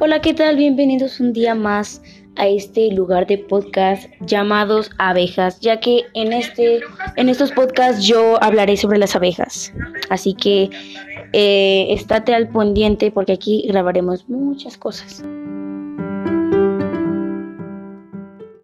Hola, ¿qué tal? Bienvenidos un día más a este lugar de podcast llamados abejas, ya que en este en estos podcasts yo hablaré sobre las abejas. Así que eh, estate al pendiente porque aquí grabaremos muchas cosas.